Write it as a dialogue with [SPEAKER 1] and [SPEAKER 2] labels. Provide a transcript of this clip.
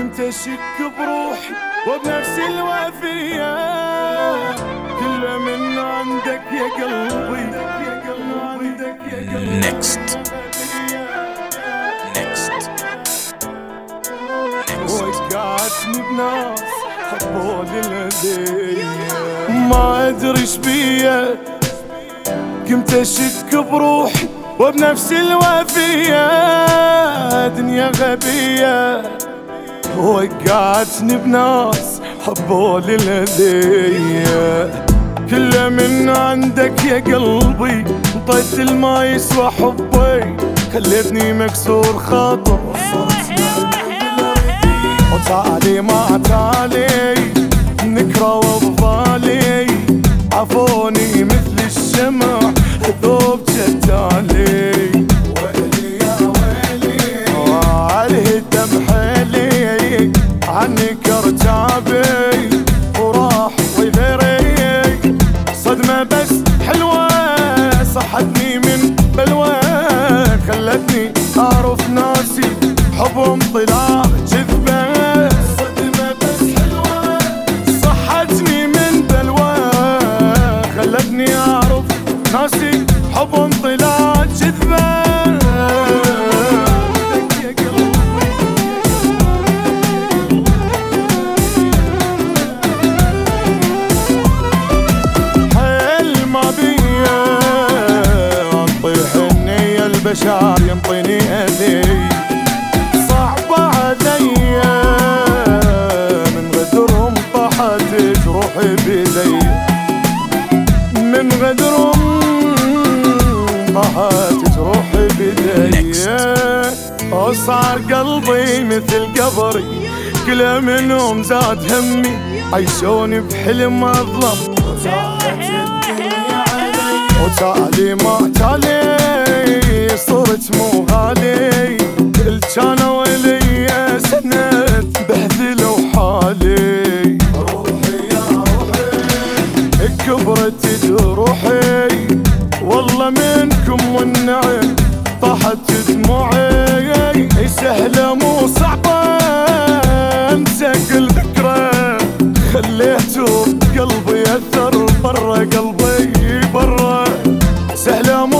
[SPEAKER 1] قمت أشك بروحي وبنفسي الوافية. كله من عندك يا قلبي عندك يا قلبي
[SPEAKER 2] Next. Next.
[SPEAKER 1] وقعتني بناس حبوا للهدية ما أدري إيش بيا. قمت أشك بروحي وبنفسي الوافية. دنيا غبية. وقعتني بناس حبوا للهدية كله من عندك يا قلبي طيت الما يسوى حبي. خلتني مكسور خاطر. وتالي ما تالي طلع جذبة صدمة بس حلوة صحتني من بلوى. خلتني أعرف ناسي حبهم طلع جذبة. حيل ما بيا. اطيح النية البشر ينطيني. غدرهم طاحت جروحي بيدي وصار قلبي مثل قبري كل منهم زاد همي. عيشوني بحلم أظلم. وتالي ما كبرت جروحي والله منكم والنعم طاحت دموعي. سهلة مو صعبة انسى كل ذكرى خليته بقلبي اثر برا قلبي برا سهلة مو